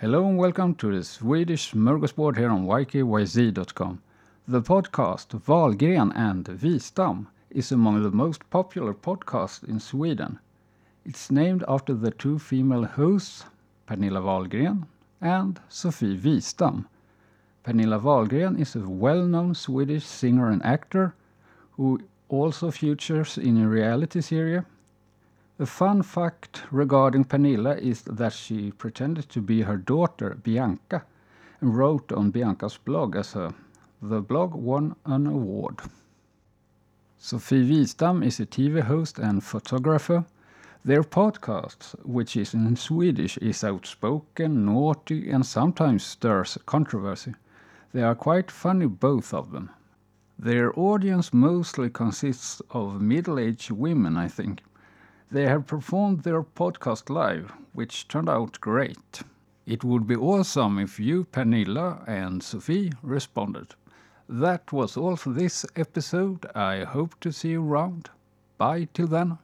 Hello and welcome to the Swedish Smörgåsbord here on ykyz.com. The podcast Wahlgren and Wistam is among the most popular podcasts in Sweden. It's named after the two female hosts, Pernilla Wahlgren and Sofie Wistam. Pernilla Wahlgren is a well-known Swedish singer and actor who also features in a reality series. A fun fact regarding Pernilla is that she pretended to be her daughter Bianca and wrote on Bianca's blog as a the blog won an award. Sofie Wistam is a TV host and photographer. Their podcast, which is in Swedish, is outspoken, naughty, and sometimes stirs controversy. They are quite funny, both of them. Their audience mostly consists of middle aged women, I think. They have performed their podcast live, which turned out great. It would be awesome if you, Pernilla, and Sofie responded. That was all for this episode. I hope to see you around. Bye till then.